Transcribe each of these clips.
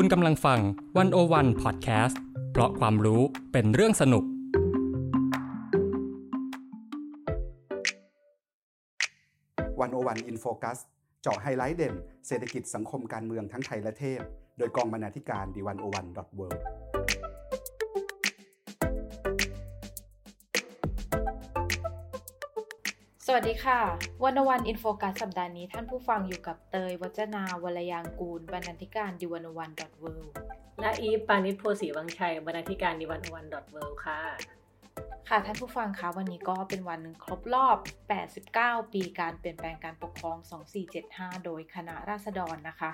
คุณกำลังฟัง One O One Podcast เพราะความรู้เป็นเรื่องสนุก One O One In Focus เจาะไฮไลท์เด่น เศรษฐกิจสังคมการเมืองทั้งไทยและเทศ โดยกองบรรณาธิการ The One O One dot world สวัสดีค่ะ One O One In Focus สัปดาห์นี้ท่านผู้ฟังอยู่กับเตย วัจนาวรยางกูลบรรณาธิการดิวันวันดอทเวิและอีฟปานิชโพสีวังชัยบรรณาธิการดิวันวันดอทเวิค่ะ ค่ะท่านผู้ฟังคะวันนี้ก็เป็นวันครบรอบ 89 ปีการเปลี่ยนแปลงการปกครอง 2475 โดยคณะราษฎรนะคะ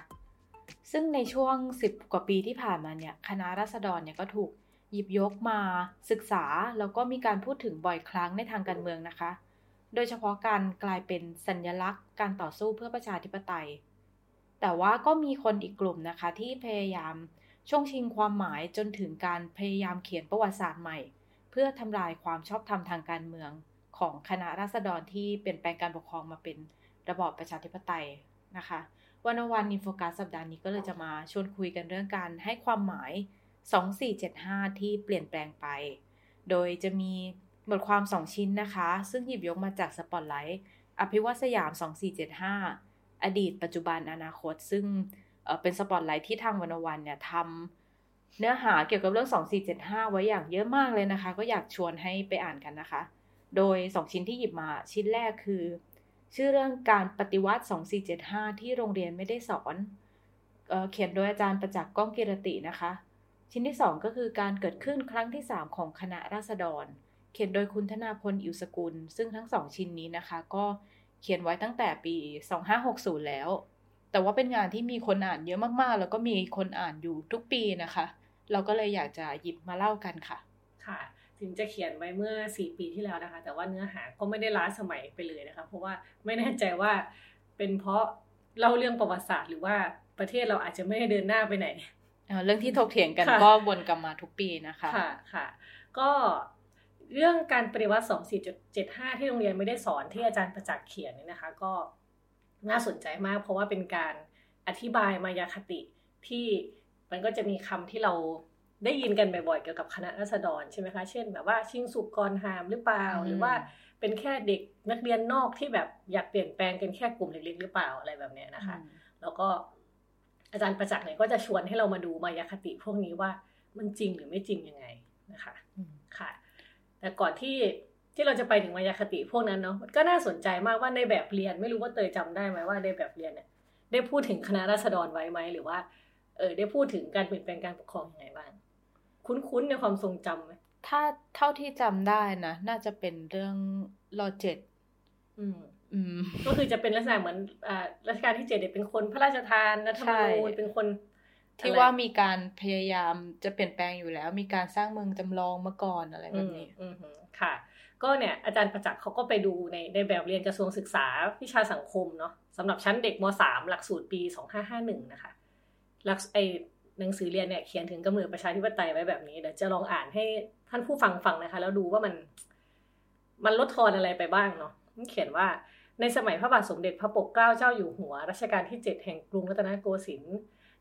ซึ่งในช่วง 10 กว่าปีที่ผ่านมาเนี่ยคณะราษฎรเนี่ยก็ถูกหยิบยกมาศึกษาแล้วก็มีการพูดถึงบ่อยครั้งในทางการเมืองนะคะ โดยเฉพาะการกลายเป็นสัญลักษณ์การต่อสู้เพื่อประชาธิปไตย แต่ว่าก็มีคนอีกกลุ่มนะคะที่พยายามช่วงชิงความหมายจนถึงการพยายามเขียนประวัติศาสตร์ใหม่ เพื่อทำลายความชอบธรรมทางการเมืองของคณะราษฎรที่เปลี่ยนแปลงการปกครองมาเป็นระบอบประชาธิปไตยนะคะวันวันอินโฟกัสสัปดาห์นี้ก็เลยจะมาชวนคุยกันเรื่องการให้ความหมาย 2475 ที่เปลี่ยนแปลงไป โดยจะมี บทความ 2 ชิ้นนะคะ ซึ่งหยิบยกมาจากสปอตไลท์อภิวัฒน์สยาม 2475 อดีต ปัจจุบันอนาคต ซึ่งเป็นสปอตไลท์ที่ทาง 101 เนี่ยทำเนื้อหาเกี่ยวกับเรื่อง 2475 ไว้อย่างเยอะมากเลยนะคะ ก็อยากชวนให้ไปอ่านกันนะคะ โดย 2 ชิ้นที่หยิบมาชิ้นแรกคือ ชื่อเรื่องการปฏิวัติ 2475 ที่โรงเรียนไม่ได้สอนเอเขียนโดยอาจารย์ประจักษ์ก้องกีรตินะคะ ชิ้นที่ 2 ก็คือการเกิดขึ้นครั้งที่ 3 ของคณะราษฎร เขียนโดยคุณธนาพลอิวสกุล ซึ่งทั้งสองชิ้นนี้นะคะ ก็เขียนไว้ตั้งแต่ปี 2560 แล้ว แต่ว่าเป็นงานที่มีคนอ่านเยอะมากๆ แล้วก็มีคนอ่านอยู่ทุกปีนะคะ เราก็เลยอยากจะหยิบมาเล่ากันค่ะ ค่ะ ถึงจะเขียนไว้เมื่อ 4 ปีที่แล้วนะคะ แต่ว่าเนื้อหาก็ไม่ได้ล้าสมัยไปเลยนะคะ เพราะว่าไม่แน่ใจว่าเป็นเพราะเล่าเรื่องประวัติศาสตร์หรือว่าประเทศเราอาจจะไม่ได้เดินหน้าไปไหน เรื่องที่ถกเถียงกันก็วนกลับมาทุกปีนะคะ ค่ะค่ะ ก็ เรื่องการปฏิวัติ 2475 ที่โรงเรียนไม่ได้สอนที่อาจารย์ประจักษ์เขียนเนี่ยนะคะ ก็น่าสนใจมาก เพราะว่าเป็นการอธิบายมายาคติที่มันก็จะมีคำที่เราได้ยินกันบ่อยๆเกี่ยวกับคณะรัษฎรใช่ไหมคะ เช่นแบบว่าชิงสุกกรหามหรือเปล่า หรือว่าเป็นแค่เด็กนักเรียนนอกที่แบบอยากเปลี่ยนแปลงกันแค่กลุ่มเล็กๆหรือเปล่าอะไรแบบนี้นะคะ แล้วก็อาจารย์ประจักษ์เนี่ยก็จะชวนให้เรามาดูมายาคติพวกนี้ว่ามันจริงหรือไม่จริงยังไงนะคะค่ะ แต่ก่อนที่ที่เราจะไปถึงมายาคติพวกนั้นเนาะก็น่าสนใจมากว่าในแบบเรียนไม่รู้ว่าเตยจำได้ไหมว่าในแบบเรียนเนี่ยได้พูดถึงคณะราษฎรไว้ไหมหรือว่า เออได้พูดถึงการเปลี่ยนแปลงการปกครองยังไงบ้าง คุ้นๆในความทรงจำไหมถ้าเท่าที่จำได้นะน่าจะเป็นเรื่องรอเจ็ดอืมอืมก็คือจะเป็นลักษณะเหมือนอ่ารัชกาลที่เจ็ดเป็นคนพระราชทานรัฐธรรมนูญเป็นคน ที่ว่ามีการพยายามจะเปลี่ยนแปลงอยู่แล้ว มีการสร้างเมืองจำลองมาก่อนอะไรแบบนี้ค่ะ ก็เนี่ยอาจารย์ประจักษ์เขาก็ไปดูในในแบบเรียนกระทรวงศึกษาวิชาสังคมเนาะสำหรับชั้นเด็กม .3 หลักสูตรปี 2551 นะคะหลักไอหนังสือเรียนเนี่ยเขียนถึงกำเนิดประชาธิปไตยไว้แบบนี้เดี๋ยวจะลองอ่านให้ท่านผู้ฟังฟังนะคะ แล้วดูว่ามัน มันลดทอนอะไรไปบ้างเนาะเขียนว่าในสมัยพระบาทสมเด็จพระปกเกล้าเจ้าอยู่หัวรัชกาลที่ 7 แห่งกรุงรัตนโกสินทร์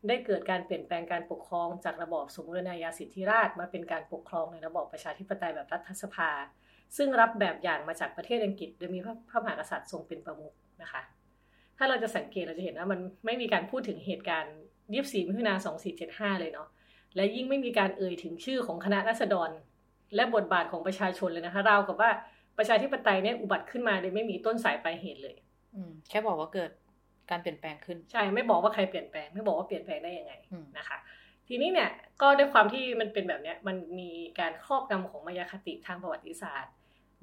ได้เกิดการเปลี่ยนแปลงการปกครองจากระบอบสมบูรณาญาสิทธิราชมาเป็นการปกครองในระบอบประชาธิปไตยแบบรัฐสภา ซึ่งรับแบบอย่างมาจากประเทศอังกฤษ โดยมีพระพระมหากษัตริย์ทรงเป็นประมุขนะคะ ถ้าเราจะสังเกตเราจะเห็นว่ามันไม่มีการพูดถึงเหตุการณ์ 24 มิถุนา2475 เลยเนาะ และยิ่งไม่มีการเอ่ยถึงชื่อของคณะรัษฎร และบทบาทของประชาชนเลยนะคะ เรากับว่าประชาธิปไตยเนี่ยอุบัติขึ้นมาโดยไม่มีต้นสายปลายเหตุเลย อืมแค่บอกว่าเกิด การเปลี่ยนแปลงขึ้น ใช่ไม่บอกว่าใครเปลี่ยนแปลงไม่บอกว่าเปลี่ยนแปลงได้ยังไงนะคะ ทีนี้เนี่ยก็ด้วยความที่มันเป็นแบบเนี้ยมันมีการครอบงำของมายาคติทางประวัติศาสตร์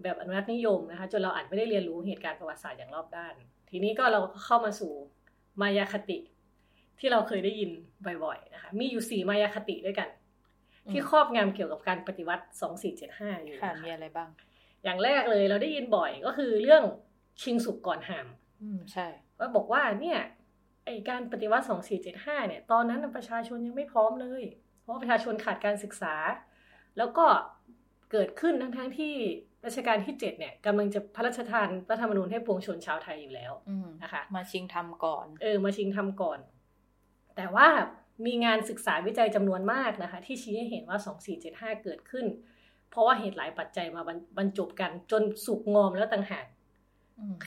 แบบอนุรักษ์นิยมนะคะจนเราอาจไม่ได้เรียนรู้เหตุการณ์ประวัติศาสตร์อย่างรอบด้าน ทีนี้ก็เราเข้ามาสู่มายาคติ ที่เราเคยได้ยินบ่อยๆนะคะมีอยู่สี่มายาคติด้วยกัน ที่ครอบงำเกี่ยวกับการปฏิวัติสองสี่เจ็ดห้าอยู่ค่ะมีอะไรบ้าง อย่างแรกเลยเราได้ยินบ่อยก็คือเรื่องชิงสุกก่อนหาม อืมใช่ก็บอกว่าเนี่ยไอการปฏิวัติสองสี่เจ็ดห้าเนี่ย ตอนนั้นประชาชนยังไม่พร้อมเลย เพราะประชาชนขาดการศึกษา แล้วก็เกิดขึ้นทั้งทั้งที่รัชกาลที่เจ็ดเนี่ยกำลังจะพระราชทานรัฐธรรมนูญให้ปวงชนชาวไทยอยู่แล้วนะคะ มาชิงทำก่อน เออ มาชิงทำก่อน แต่ว่ามีงานศึกษาวิจัยจำนวนมากนะคะ ที่ชี้ให้เห็นว่า2475เกิดขึ้น เพราะว่าเหตุหลายปัจจัยมาบรรจบกันจนสุกงอมแล้วต่างหาก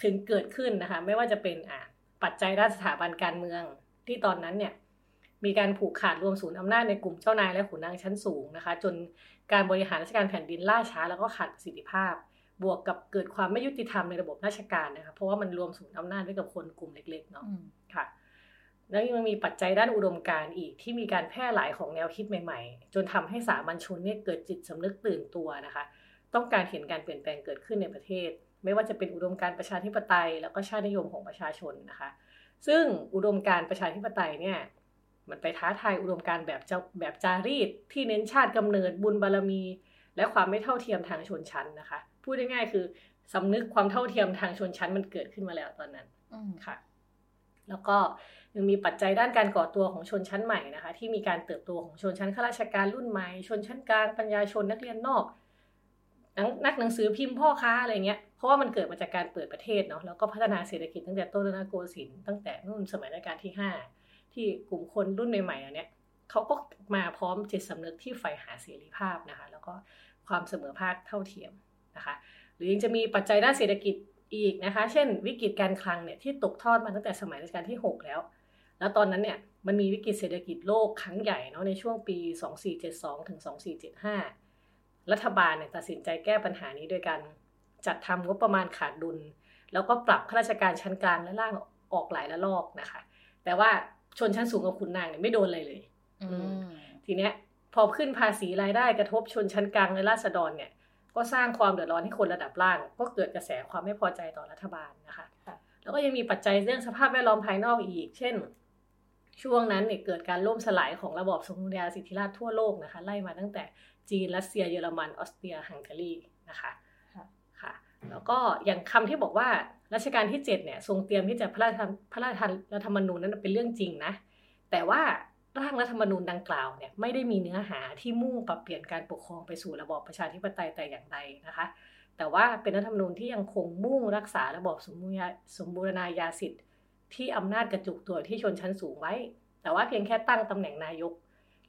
ถึงเกิดขึ้นนะคะ ไม่ว่าจะเป็นอะปัจจัยด้านสถาบันการเมืองที่ตอนนั้นเนี่ยมีการผูกขาดรวมศูนย์อำนาจในกลุ่มเจ้านายและขุนนางชั้นสูงนะคะ จนการบริหารราชการแผ่นดินล่าช้าแล้วก็ขาดประสิทธิภาพ บวกกับเกิดความไม่ยุติธรรมในระบบราชการนะคะ เพราะว่ามันรวมศูนย์อำนาจไว้กับคนกลุ่มเล็กๆเนาะค่ะแล้วยังมีปัจจัยด้านอุดมการณ์อีกที่มีการแพร่หลายของแนวคิดใหม่ๆ จนทำให้สามัญชนเนี่ยเกิดจิตสำนึกตื่นตัวนะคะ ต้องการเห็นการเปลี่ยนแปลงเกิดขึ้นในประเทศ ไม่ว่าจะเป็นอุดมการประชาธิปไตย แล้วก็ชาตินิยมของประชาชนนะคะ ซึ่งอุดมการประชาธิปไตยเนี่ยมันไปท้าทายอุดมการแบบเจ้าแบบจารีต ที่เน้นชาติกำเนิดบุญบารรมี และความไม่เท่าเทียมทางชนชั้นนะคะ พูดง่ายๆคือสำนึกความเท่าเทียมทางชนชั้นมันเกิดขึ้นมาแล้วตอนนั้นค่ะ แล้วก็ยังมีปัจจัยด้านการก่อตัวของชนชั้นใหม่นะคะ ที่มีการเติบโตของชนชั้นข้าราชการรุ่นใหม่ ชนชั้นกลางปัญญาชนนักเรียนนอก นักหนังสือพิมพ์พ่อค้าอะไรเงี้ยเพ ราะว่ามันเกิดมาจากการเปิดประเทศเนาะแล้วก็พัฒนาเศรษฐกิจตั้งแต่ต้นรักโกสินทร์ตั้งแต่นู่นสมัยรัชกาลที่ห้าที่กลุ่มคนรุ่นใหม่ๆอันเนี้ยเขาก็มาพร้อมจิตสำนึกที่ใฝ่หาเสรีภาพนะคะแล้วก็ความเสมอภาคเท่าเทียมนะคะหรือยังจะมีปัจจัยด้านเศรษฐกิจอีกนะคะ เช่น วิกฤตการคลังเนี่ยที่ตกทอดมาตั้งแต่สมัยรัชกาลที่ 6 แล้ว แล้วตอนนั้นเนี่ยมันมีวิกฤตเศรษฐกิจโลกครั้งใหญ่เนาะในช่วงปี 2472ถึง2475 รัฐบาลเนี่ยตัดสินใจแก้ปัญหานี้โดยการ จัดทำงบประมาณขาดดุล แล้วก็ปรับข้าราชการชั้นกลางและล่างออกหลายระลอกนะคะ แต่ว่าชนชั้นสูงกับขุนนางเนี่ยไม่โดนอะไรเลยทีเนี้ยพอขึ้นภาษีรายได้กระทบชนชั้นกลางและราษฎรเนี่ย ก็สร้างความเดือดร้อนให้คนระดับล่าง ก็เกิดกระแสความไม่พอใจต่อรัฐบาลนะคะ แล้วก็ยังมีปัจจัยเรื่องสภาพแวดล้อมภายนอกอีก เช่น ช่วงนั้นเนี่ยเกิดการล่มสลายของระบอบสมบูรณาสิทธิราชทั่วโลกนะคะ ไล่มาตั้งแต่จีนรัสเซียเยอรมันออสเตรียฮังการีนะคะค่ะ แล้วก็อย่างคำที่บอกว่ารัชกาลที่7เนี่ยทรงเตรียมที่จะพระราชพระราชรัฐธรรมนูญนั้นเป็นเรื่องจริงนะ แต่ว่าร่างรัฐธรรมนูญดังกล่าวเนี่ยไม่ได้มีเนื้อหาที่มุ่งปรับเปลี่ยนการปกครองไปสู่ระบอบประชาธิปไตยแต่อย่างใดนะคะ แต่ว่าเป็นรัฐธรรมนูญที่ยังคงมุ่งรักษาระบอบสมบูรณาสมบูรณาญาสิทธิ์ที่อำนาจกระจุกตัวที่ชนชั้นสูงไว้ แต่ว่าเพียงแค่ตั้งตำแหน่งนายก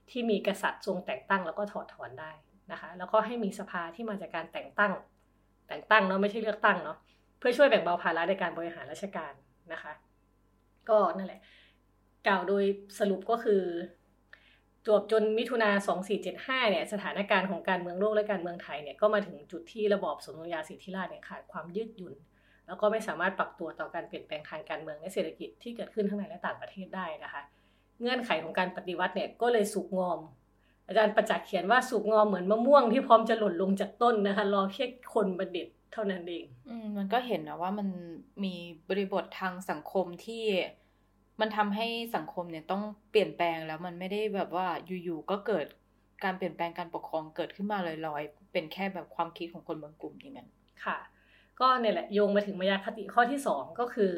ที่มีกษัตริย์ทรงแต่งตั้งแล้วก็ถอดถอนได้นะคะ แล้วก็ให้มีสภาที่มาจากการแต่งตั้ง แต่งตั้งเนาะไม่ใช่เลือกตั้งเนาะเพื่อช่วยแบ่งเบาภาระในการบริหารราชการนะคะ ก็นั่นแหละ กล่าวโดยสรุปก็คือจวบจนมิถุนา2475เนี่ยสถานการณ์ของการเมืองโลกและการเมืองไทยเนี่ยก็มาถึงจุดที่ระบอบสมรยาสิทธิราชเนี่ยขาดความยืดหยุ่น แล้วก็ไม่สามารถปรับตัวต่อการเปลี่ยนแปลงทางการเมืองและเศรษฐกิจที่เกิดขึ้นทั้งในและต่างประเทศได้นะคะ เงื่อนไขของการปฏิวัติเนี่ยก็เลยสุกงอม อาจารย์ประจักษ์เขียนว่าสุกงอมเหมือนมะม่วงที่พร้อมจะหล่นลงจากต้นนะคะ รอแค่คนบัณฑิตเท่านั้นเองอืมมันก็เห็นนะว่ามันมีบริบททางสังคมที่มันทำให้สังคมเนี่ยต้องเปลี่ยนแปลงแล้วมันไม่ได้แบบว่าอยู่ๆก็เกิดการเปลี่ยนแปลงการปกครองเกิดขึ้นมาลอยๆ เป็นแค่แบบความคิดของคนบางกลุ่มอย่างนั้นค่ะ ก็เนี่ยแหละโยงมาถึงมายาคติข้อที่สองก็คือ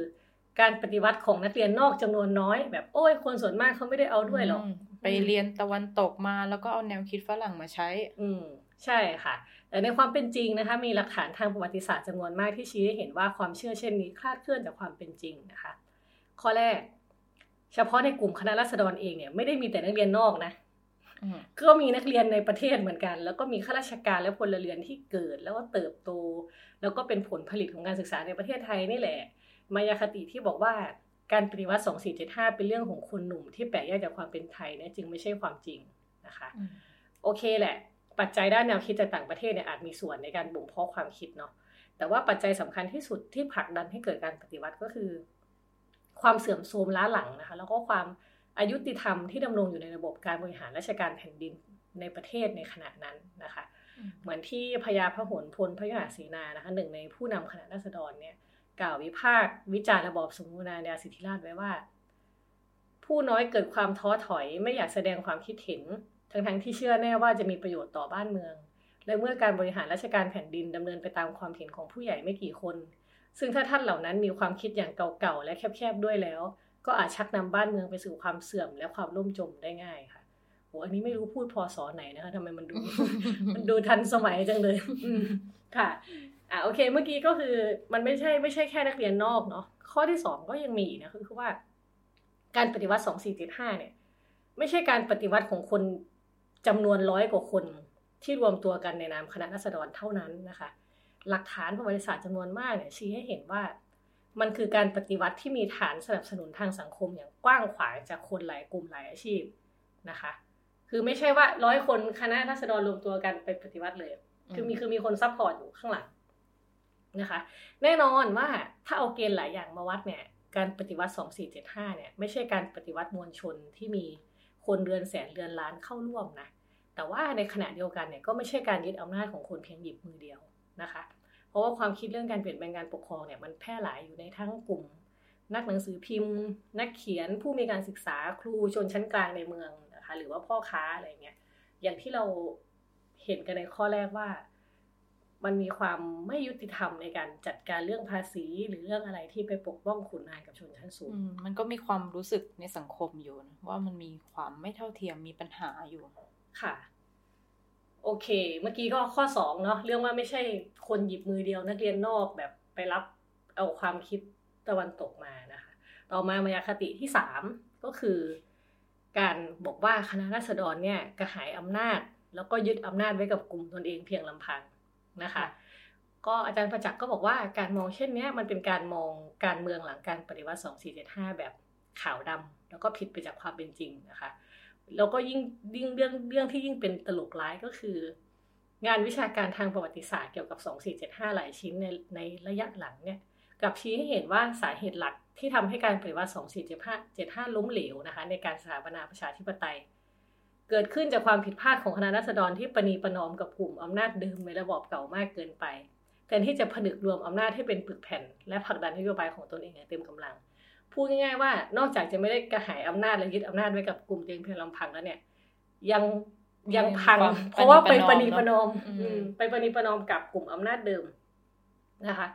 การปฏิวัติของนักเรียนนอกจำนวนน้อย แบบโอ้ยคนส่วนมากเขาไม่ได้เอาด้วยหรอก ไปเรียนตะวันตกมาแล้วก็เอาแนวคิดฝรั่งมาใช้ อืมใช่ค่ะ แต่ในความเป็นจริงนะคะ มีหลักฐานทางประวัติศาสตร์จำนวนมากที่ชี้ให้เห็นว่าความเชื่อเช่นนี้คลาดเคลื่อนจากความเป็นจริงนะคะ ข้อแรก เฉพาะในกลุ่มคณะรัษฎรเองเนี่ยไม่ได้มีแต่นักเรียนนอกนะก็มีนักเรียนในประเทศเหมือนกัน แล้วก็มีข้าราชการและพลเรือนที่เกิด แล้วก็เติบโต แล้วก็เป็นผลผลิตของการศึกษาในประเทศไทยนี่แหละ มายาคติที่บอกว่า การปฏิวัติ 2475 เป็นเรื่องของคนหนุ่มที่แปลกแยกจากความเป็นไทยเนี่ยจึงไม่ใช่ความจริงนะคะโอเคแหละ ปัจจัยด้านแนวคิดจากต่างประเทศเนี่ยอาจมีส่วนในการบ่มเพาะความคิดเนาะแต่ว่าปัจจัยสำคัญที่สุดที่ผลักดันให้เกิดการปฏิวัติก็คือ ความเสื่อมโทรมล้าหลังนะคะแล้วก็ความอายุติธรรมที่ดำรงอยู่ในระบบการบริหารราชการแผ่นดินในประเทศในขณะนั้นนะคะ เหมือนที่พญาพหลพลพยุหศรีนานะคะหนึ่งในผู้นำคณะรัษฎรเนี่ย กล่าววิพากษ์วิจารณ์ระบอบสมบูรณาญาสิทธิราชไว้ว่า ผู้น้อยเกิดความท้อถอยไม่อยากแสดงความคิดเห็น ทั้งทั้งที่เชื่อแน่ว่าจะมีประโยชน์ต่อบ้านเมือง และเมื่อการบริหารราชการแผ่นดินดำเนินไปตามความเห็นของผู้ใหญ่ไม่กี่คน ซึ่งถ้าท่านเหล่านั้นมีความคิดอย่างเก่าๆและแคบๆด้วยแล้ว ก็อาจชักนำบ้านเมืองไปสู่ความเสื่อมและความล่มจมได้ง่ายค่ะโอ้อันนี้ไม่รู้พูดพอสอไหนนะคะทำไมมันดู มันดูทันสมัยจังเลยค่ะ อ่าโอเค เมื่อกี้ก็คือมันไม่ใช่ไม่ใช่แค่นักเรียนนอกเนาะข้อที่สองก็ยังมีนะคือว่า การปฏิวัติสองสี่เจ็ดห้าเนี่ย ไม่ใช่การปฏิวัติของคนจำนวนร้อยกว่าคนที่รวมตัวกันในนามคณะรัษฎรเท่านั้นนะคะ หลักฐานประวัติศาสตร์จำนวนมากเนี่ยชี้ให้เห็นว่า มันคือการปฏิวัติที่มีฐานสนับสนุนทางสังคมอย่างกว้างขวางจากคนหลายกลุ่มหลายอาชีพนะคะ คือไม่ใช่ว่าร้อยคนคณะราษฎรรวมตัวกันไปปฏิวัติเลย คือมีคือมีคน support อยู่ข้างหลัง นะคะ แน่นอนว่าถ้าเอาเกณฑ์หลายอย่างมาวัดเนี่ย การปฏิวัติ 2475 เนี่ย ไม่ใช่การปฏิวัติมวลชนที่มีคนเรือนแสนเรือนล้านเข้าร่วมนะ แต่ว่าในขณะเดียวกันเนี่ยก็ไม่ใช่การยึดอำนาจของคนเพียงหยิบมือเดียวนะคะ เพราะว่าความคิดเรื่องการเปลี่ยนแปลงการปกครองเนี่ยมันแพร่หลายอยู่ในทั้งกลุ่ม นักหนังสือพิมพ์ นักเขียนผู้มีการศึกษาครูชนชั้นกลางในเมืองนะคะหรือว่าพ่อค้าอะไรเงี้ยอย่างที่เราเห็นกันในข้อแรกว่า มันมีความไม่ยุติธรรมในการจัดการเรื่องภาษีหรือเรื่องอะไรที่ไปปกป้องขุนนางกับชนชั้นสูง มันก็มีความรู้สึกในสังคมอยู่นะว่ามันมีความไม่เท่าเทียมมีปัญหาอยู่ ค่ะ โอเค เมื่อกี้ก็ข้อสองเนาะเรื่องว่าไม่ใช่คนหยิบมือเดียวนักเรียนนอกแบบไปรับเอาความคิดตะวันตกมานะคะ ต่อมามายาคติที่สามก็คือ การบอกว่าคณะราษฎรเนี่ยกระหายอำนาจ แล้วก็ยึดอำนาจไว้กับกลุ่มตนเองเพียงลำพัง นะคะ ก็อาจารย์ประจักษ์ก็บอกว่าการมองเช่นนี้มันเป็นการมองการเมืองหลังการปฏิวัติ 2475 แบบขาวดำแล้วก็ผิดไปจากความเป็นจริงนะคะแล้วก็ยิ่งยิ่งเรื่องเรื่องที่ยิ่งเป็นตลกร้ายก็คือ งานวิชาการทางประวัติศาสตร์เกี่ยวกับ 2475 หลายชิ้นในในระยะหลังเนี่ยกับชี้ให้เห็นว่าสาเหตุหลักที่ทำให้การปฏิวัติ 2475 75 ล้มเหลวนะคะในการสถาปนาประชาธิปไตย เกิดขึ้นจากความผิดพลาดของคณะรัษฎรที่ประนีประนอมกับกลุ่มอำนาจเดิมในระบอบเก่ามากเกินไปแทนที่จะผนึกรวมอำนาจให้เป็นปึกแผ่น และผลักดันนโยบายของตนเองอย่างเต็มกำลัง พูดง่ายๆว่า นอกจากจะไม่ได้กระหายอำนาจและยึดอำนาจไว้กับกลุ่มเพียงเพียงลำพังแล้วเนี่ย ยังยังพัง เพราะว่าไปประนีประนอมไปประนีประนอมกับกลุ่มอำนาจเดิมนะคะ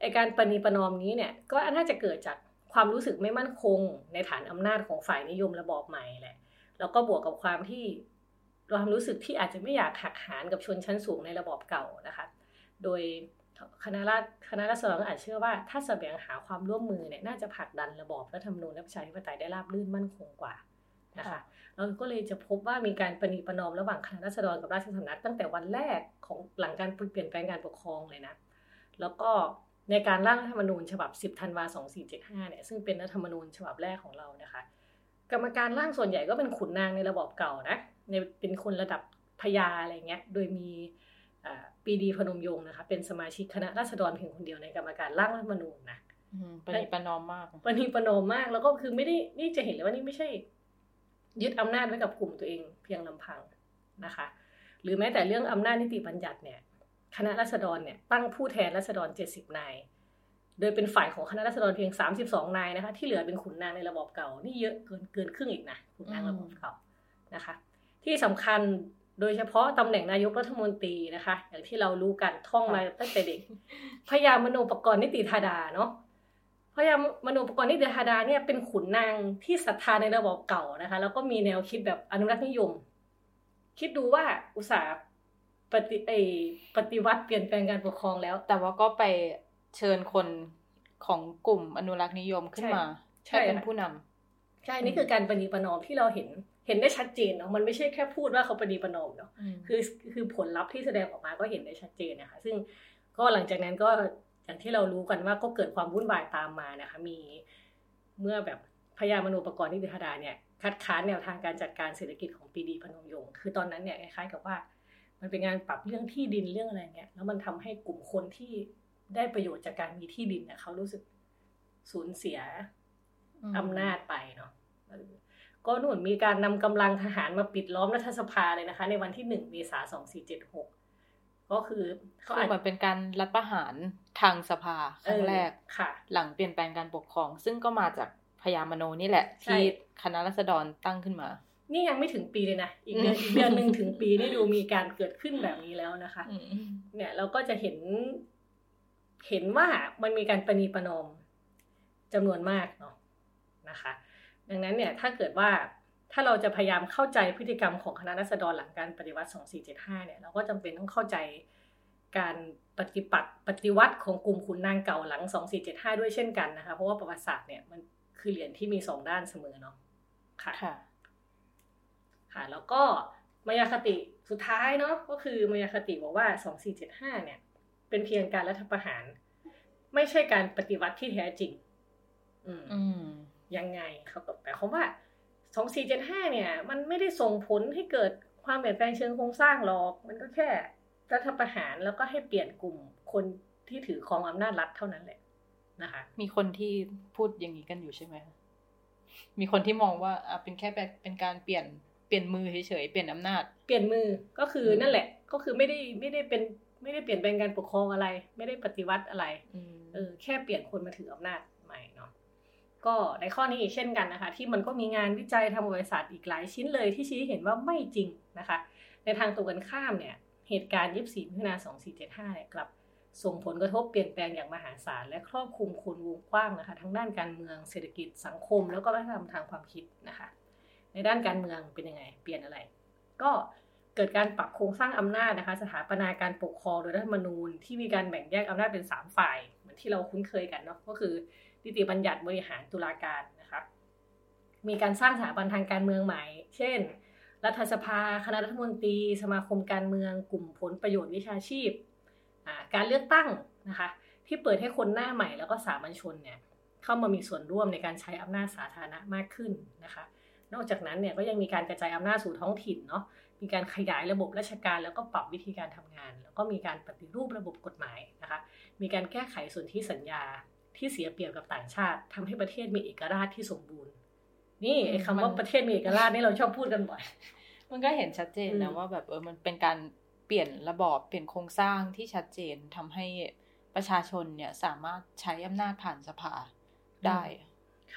ไอการประนีประนอมนี้เนี่ย ก็น่าจะเกิดจากความรู้สึกไม่มั่นคง ในฐานอำนาจของฝ่ายนิยมระบอบใหม่แหละ แล้วก็บวกกับความที่ความรู้สึกที่อาจจะไม่อยากหักหานกับชนชั้นสูงในระบอบเก่านะคะ โดยคณะราคณะรัษฎรก็อาจเชื่อว่า ถ้าแสวงหาความร่วมมือเนี่ยน่าจะผลักดันระบอบรัฐธรรมนูญและประชาธิปไตยได้ราบรื่นมั่นคงกว่านะคะเราก็เลยจะพบว่ามีการประนีประนอมระหว่างคณะรัษฎรกับราชสำนักตั้งแต่วันแรกของหลังการเปลี่ยนแปลงการปกครองเลยนะ แล้วก็ในการร่างรัฐธรรมนูญฉบับ 10 ธันวา 2475 เนี่ย ซึ่งเป็นรัฐธรรมนูญฉบับแรกของเรานะคะ กรรมการร่างส่วนใหญ่ก็เป็นขุนนางในระบอบเก่านะในเป็นคนระดับพญาอะไรเงี้ย โดยมีปีดีพนมยงค์นะคะเป็นสมาชิกคณะราษฎรเพียงคนเดียวในกรรมการร่างรัฐธรรมนูญนะปณิปนอมมากปณิปนอมมากแล้วก็คือไม่ได้นี่จะเห็นเลยว่านี่ไม่ใช่ ยึดอำนาจไว้กับกลุ่มตัวเองเพียงลำพังนะคะ หรือแม้แต่เรื่องอำนาจนิติบัญญัติเนี่ย คณะราษฎรเนี่ยตั้งผู้แทนราษฎรเจ็ดสิบนาย โดยเป็นฝ่ายของคณะราษฎรเพียงสามสิบสองนายนะคะ ที่เหลือเป็นขุนนางในระบอบเก่า นี่เยอะเกินเกินครึ่งอีกนะขุนนางระบอบเก่านะคะ ที่สำคัญโดยเฉพาะตำแหน่งนายกรัฐมนตรีนะคะ อย่างที่เรารู้กันท่องมาตั้งแต่เด็กพยามโนปกรณ์นิติธาดาเนาะพยามโนปกรณ์นิติธาดาเนี่ยเป็นขุนนางที่ศรัทธาในระบอบเก่านะคะ แล้วก็มีแนวคิดแบบอนุรักษ์นิยม คิดดูว่าอุตสาห์ปฏิปฏิวัติเปลี่ยนแปลงการปกครองแล้ว แต่ว่าก็ไป เชิญคนของกลุ่มอนุรักษ์นิยมขึ้นมาใช่เป็นผู้นำใช่นี่คือการปฏิปนอมที่เราเห็นเห็นได้ชัดเจนเนาะมันไม่ใช่แค่พูดว่าเขาปฏิปนอมเนาะคือคือผลลัพธ์ที่แสดงออกมาก็เห็นได้ชัดเจนนะคะซึ่งก็หลังจากนั้นก็อย่างที่เรารู้กันว่าก็เกิดความวุ่นวายตามมานะคะ มีเมื่อแบบพญามโนปกรณ์นิติธดาเนี่ยคัดค้านแนวทางการจัดการเศรษฐกิจของปีดีพนมยงค์คือตอนนั้นเนี่ยคล้ายๆกับว่า มันเป็นงานปรับเรื่องที่ดินเรื่องอะไรเนี่ยแล้วมันทำให้กลุ่มคนที่ ได้ประโยชน์จากการมีที่ดินเนี่ยเขารู้สึกสูญเสียอำนาจไปเนาะก็หนุนมีการนำกำลังทหารมาปิดล้อมรัฐสภาเลยนะคะ ในวันที่หนึ่งเมษาสองสี่เจ็ดหกก็คือเขาอาจเป็นการรัฐประหารทางสภาครั้งแรกค่ะ หลังเปลี่ยนแปลงการปกครอง ซึ่งก็มาจากพญามโนนี่แหละ ที่คณะรัษฎรตั้งขึ้นมา นี่ยังไม่ถึงปีเลยนะ อีกเดือนอีกเดือนหนึ่งถึงปีนี่ดูมีการเกิดขึ้นแบบนี้แล้วนะคะ เนี่ยเราก็จะเห็น เห็นว่ามันมีการประนีประนอมจำนวนมากเนาะนะคะ ดังนั้นเนี่ยถ้าเกิดว่าถ้าเราจะพยายามเข้าใจพฤติกรรมของคณะรัษฎรหลังการปฏิวัติ 2475 เนี่ยเราก็จำเป็นต้องเข้าใจการปฏิบัติปฏิวัติของกลุ่มขุนนางเก่าหลัง 2475 ด้วยเช่นกันนะคะ เพราะว่าประวัติศาสตร์เนี่ยมันคือเหรียญที่มีสองด้านเสมอเนาะค่ะค่ะ แล้วก็มายาคติสุดท้ายเนาะก็คือมายาคติบอกว่าสองสี่เจ็ดห้าเนี่ย เป็นเพียงการรัฐประหาร ไม่ใช่การปฏิวัติที่แท้จริงอืมอืมยังไงเขาก็แปลความว่าสองสี่เจ็ดห้าเนี่ย มันไม่ได้ส่งผลให้เกิดความเปลี่ยนแปลงเชิงโครงสร้างหรอก มันก็แค่รัฐประหารแล้วก็ให้เปลี่ยนกลุ่มคนที่ถือครองอำนาจรัฐเท่านั้นแหละนะคะ มีคนที่พูดอย่างนี้กันอยู่ใช่ไหมมีคนที่มองว่าอะเป็นแค่แบบเป็นการเปลี่ยนเปลี่ยนมือเฉยๆเปลี่ยนอำนาจ เปลี่ยนมือก็คืออมนั่นแหละ ก็คือไม่ได้ไม่ได้เป็น ไม่ได้เปลี่ยนแปลงการปกครองอะไร ไม่ได้ปฏิวัติอะไรอืมเออแค่เปลี่ยนคนมาถืออำนาจใหม่เนาะก็ในข้อนี้อีกเช่นกันนะคะ ที่มันก็มีงานวิจัยทางบริษัทอีกหลายชิ้นเลยที่ชี้เห็นว่าไม่จริงนะคะ ในทางตรงกันข้ามเนี่ยเหตุการณ์ 24มิถุนา2475เนี่ยกลับส่งผลกระทบเปลี่ยนแปลงอย่างมหาศาลและครอบคลุมคนวงกว้างนะคะ ทั้งด้านการเมืองเศรษฐกิจสังคม แล้วก็วัฒนธรรมทางความคิดนะคะ ในด้านการเมืองเป็นยังไง เปลี่ยนอะไร ก็ เกิดการปรับโครงสร้างอำนาจนะคะ สถาปนาการปกครองโดยรัฐธรรมนูญที่มีการแบ่งแยกอำนาจเป็น 3 ฝ่าย เหมือนที่เราคุ้นเคยกันเนาะก็คือนิติบัญญัติบริหารตุลาการนะคะมีการสร้างสถาบันทางการเมืองใหม่ เช่น รัฐสภา คณะรัฐมนตรี สมาคมการเมือง กลุ่มผลประโยชน์วิชาชีพ การเลือกตั้งนะคะ ที่เปิดให้คนหน้าใหม่แล้วก็สามัญชนเนี่ยเข้ามามีส่วนร่วมในการใช้อำนาจสาธารณะมากขึ้นนะคะ นอกจากนั้นเนี่ยก็ยังมีการกระจายอำนาจสู่ท้องถิ่นเนาะมีการขยายระบบราชการ แล้วก็ปรับวิธีการทำงาน แล้วก็มีการปฏิรูประบบกฎหมายนะคะมีการแก้ไขส่วนที่สัญญาที่เสียเปรียบกับต่างชาติทำให้ประเทศมีเอกราชที่สมบูรณ์ นี่ไอ้คำว่าประเทศมีเอกราชนี่เราชอบพูดกันบ่อยมันก็เห็นชัดเจนนะอืมว่าแบบเออมันเป็นการเปลี่ยนระบอบเปลี่ยนโครงสร้างที่ชัดเจนทำให้ประชาชนเนี่ยสามารถใช้อำนาจผ่านสภาได้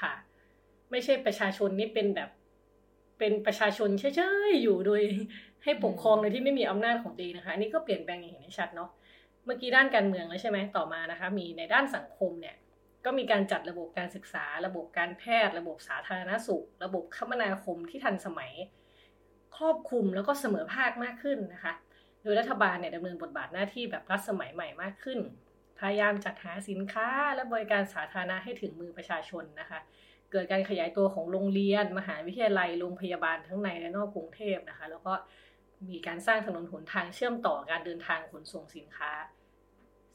ค่ะ ไม่ใช่ประชาชนนี่เป็นแบบ เป็นประชาชนเฉยๆอยู่โดยให้ปกครองโดยที่ไม่มีอำนาจของตัวเองนะคะอันนี่ก็เปลี่ยนแปลงอย่างเห็นได้ชัดเนาะเมื่อกี้ด้านการเมืองแล้วใช่ไหมต่อมานะคะ มีในด้านสังคมเนี่ยก็มีการจัดระบบการศึกษา ระบบการแพทย์ ระบบสาธารณสุข ระบบคมนาคมที่ทันสมัย ครอบคลุมแล้วก็เสมอภาคมากขึ้นนะคะ โดยรัฐบาลเนี่ยดำเนินบทบาทหน้าที่แบบรัฐสมัยใหม่มากขึ้น พยายามจัดหาสินค้าและบริการสาธารณะให้ถึงมือประชาชนนะคะ เกิดการขยายตัวของโรงเรียน มหาวิทยาลัยโรงพยาบาลทั้งในและนอกกรุงเทพนะคะ แล้วก็มีการสร้างถนนหนทางเชื่อมต่อการเดินทางขนส่งสินค้า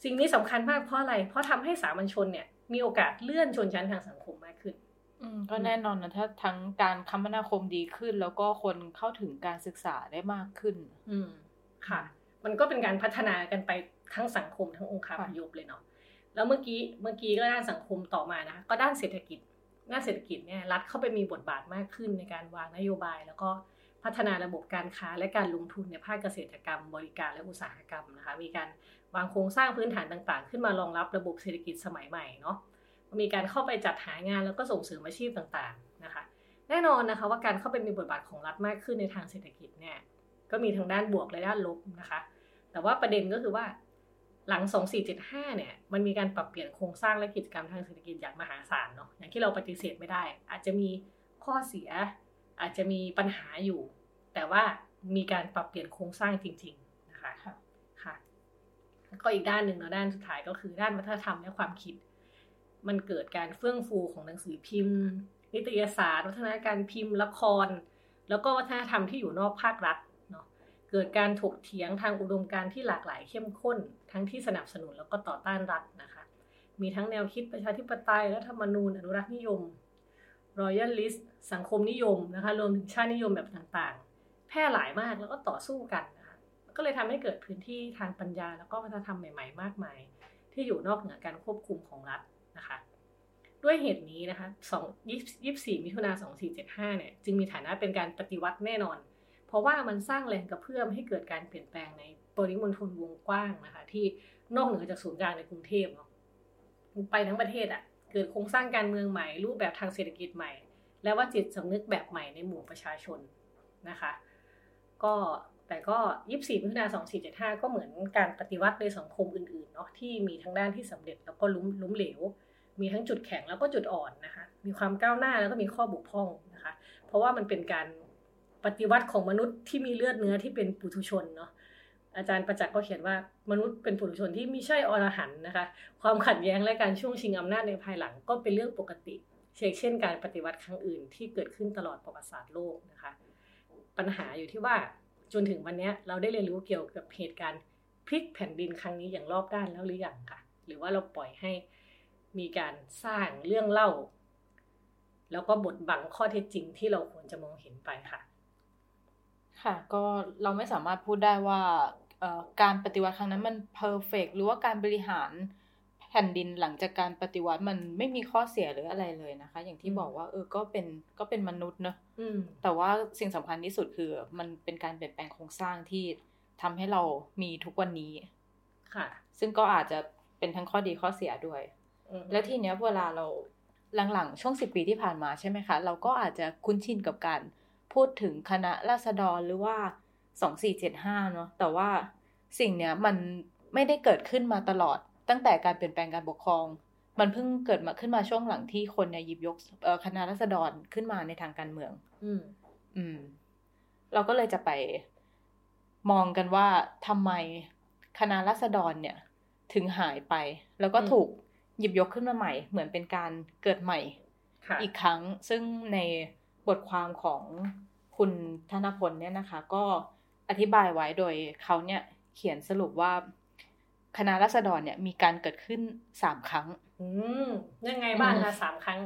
สิ่งนี้สำคัญมากเพราะอะไร เพราะทำให้สามัญชนเนี่ยมีโอกาสเลื่อนชนชั้นทางสังคมมากขึ้นอืมก็แน่นอนนะถ้าทั้งการคมนาคมดีขึ้น แล้วก็คนเข้าถึงการศึกษาได้มากขึ้น อืมค่ะ มันก็เป็นการพัฒนากันไปทั้งสังคมทั้งองค์คาพยพเลยเนาะแล้วเมื่อกี้เมื่อกี้ก็ด้านสังคมต่อมานะคะก็ด้านเศรษฐกิจ ด้านเศรษฐกิจเนี่ยรัฐเข้าไปมีบทบาทมากขึ้นในการวางนโยบาย แล้วก็พัฒนาระบบการค้าและการลงทุนในภาคเกษตรกรรม บริการและอุตสาหกรรมนะคะมีการวางโครงสร้างพื้นฐานต่างๆ ขึ้นมารองรับระบบเศรษฐกิจสมัยใหม่เนาะมีการเข้าไปจัดหางานแล้วก็ส่งเสริมอาชีพต่างๆนะคะ แน่นอนนะคะว่าการเข้าไปมีบทบาทของรัฐมากขึ้นในทางเศรษฐกิจเนี่ยก็มีทั้งด้านบวกและด้านลบนะคะ แต่ว่าประเด็นก็คือว่า หลัง 2475 เนี่ย มันมีการปรับเปลี่ยนโครงสร้างและกิจกรรมทางเศรษฐกิจอย่างมหาศาลเนาะ อย่างที่เราปฏิเสธไม่ได้ อาจจะมีข้อเสีย อาจจะมีปัญหาอยู่ แต่ว่ามีการปรับเปลี่ยนโครงสร้างจริง ๆ นะคะ ค่ะค่ะแล้วก็อีกด้านหนึ่งเนาะด้านสุดท้ายก็คือด้านวัฒนธรรมและความคิด มันเกิดการเฟื่องฟูของหนังสือพิมพ์ นิตยสาร วัฒนการพิมพ์ ละคร แล้วก็วัฒนธรรมที่อยู่นอกภาครัฐ เกิดการถกเถียงทางอุดมการณ์ที่หลากหลายเข้มข้น ทั้งที่สนับสนุนแล้วก็ต่อต้านรัฐนะคะ มีทั้งแนวคิดประชาธิปไตยรัฐธรรมนูญ อนุรักษ์นิยมรอยัลลิสสังคมนิยมนะคะรวมถึงชาตินิยมแบบต่างๆ แพร่หลายมากแล้วก็ต่อสู้กันนะคะก็เลยทำให้เกิดพื้นที่ทางปัญญา แล้วก็วัฒนธรรมใหม่ ๆ มากมาย ที่อยู่นอกเหนือการควบคุมของรัฐนะคะด้วยเหตุนี้นะคะ2 24 มิถุนา 2475 เนี่ย จึงมีฐานะเป็นการปฏิวัติแน่นอน เพราะว่ามันสร้างแรงกระเพื่อมให้เกิดการเปลี่ยนแปลงในปริมณฑลวงกว้างนะคะ ที่นอกเหนือจากศูนย์กลางในกรุงเทพเนาะไปทั้งประเทศอะ่ะเกิดโครงสร้างการเมืองใหม่ รูปแบบทางเศรษฐกิจใหม่ และว่าจิตสำนึกแบบใหม่ในหมู่ประชาชนนะคะ ก็แต่ก็ 24มิถุนา2475 ก็เหมือนการปฏิวัติในสังคมอื่นๆเนาะที่มีทั้งด้านที่สำเร็จแล้วก็ล้มล้มเหลว มีทั้งจุดแข็งแล้วก็จุดอ่อนนะคะ มีความก้าวหน้าแล้วก็มีข้อบกพร่องนะคะ เพราะว่ามันเป็นการ ปฏิวัติของมนุษย์ที่มีเลือดเนื้อที่เป็นปุถุชนเนาะอาจารย์ประจักษ์ก็เขียนว่ามนุษย์เป็นปุถุชนที่ไม่ใช่อรหันนะคะ ความขัดแย้งและการช่วงชิงอำนาจในภายหลังก็เป็นเรื่องปกติ เช่นเช่น การปฏิวัติครั้งอื่นที่เกิดขึ้นตลอดประวัติศาสตร์โลกนะคะ ปัญหาอยู่ที่ว่าจนถึงวันนี้เราได้เรียนรู้เกี่ยวกับเหตุการณ์พลิกแผ่นดินครั้งนี้อย่างรอบด้านแล้วหรือยังค่ะ หรือว่าเราปล่อยให้มีการสร้างเรื่องเล่า แล้วก็บทบังข้อเท็จจริงที่เราควรจะมองเห็นไปค่ะ ค่ะ ก็เราไม่สามารถพูดได้ว่าการปฏิวัติครั้งนั้นมันเพอร์เฟกหรือว่าการบริหารแผ่นดินหลังจากการปฏิวัติมันไม่มีข้อเสียหรืออะไรเลยนะคะ อย่างที่บอกว่าเออก็เป็นก็เป็นมนุษย์เนอะแต่ว่าสิ่งสำคัญที่สุดคือ มันเป็นการเปลี่ยนแปลงโครงสร้างที่ทำให้เรามีทุกวันนี้ค่ะ ซึ่งก็อาจจะเป็นทั้งข้อดีข้อเสียด้วย แล้วทีเนี้ยเวลาเราหลังๆ ช่วงสิบปีที่ผ่านมาใช่ไหมคะ เราก็อาจจะคุ้นชินกับการ พูดถึงคณะราษฎรหรือว่าสองสี่เจ็ดห้าเนาะแต่ว่าสิ่งเนี้ยมันไม่ได้เกิดขึ้นมาตลอด ตั้งแต่การเปลี่ยนแปลงการปกครอง มันเพิ่งเกิดมาขึ้นมาช่วงหลังที่คนเนี่ยหยิบยกคณะรัษฎรขึ้นมาในทางการเมือง อืม อืม เราก็เลยจะไปมองกันว่าทำไมคณะรัษฎรเนี่ย ถึงหายไป แล้วก็ถูกหยิบยกขึ้นมาใหม่ เหมือนเป็นการเกิดใหม่ อีกครั้งซึ่งใน บทความของคุณธนพลเนี่ยนะคะ ก็อธิบายไว้โดยเขาเนี่ยเขียนสรุปว่าคณะรัษฎรเนี่ยมีการเกิดขึ้นสามครั้ง อืมยังไงบ้างคะสามครั้ง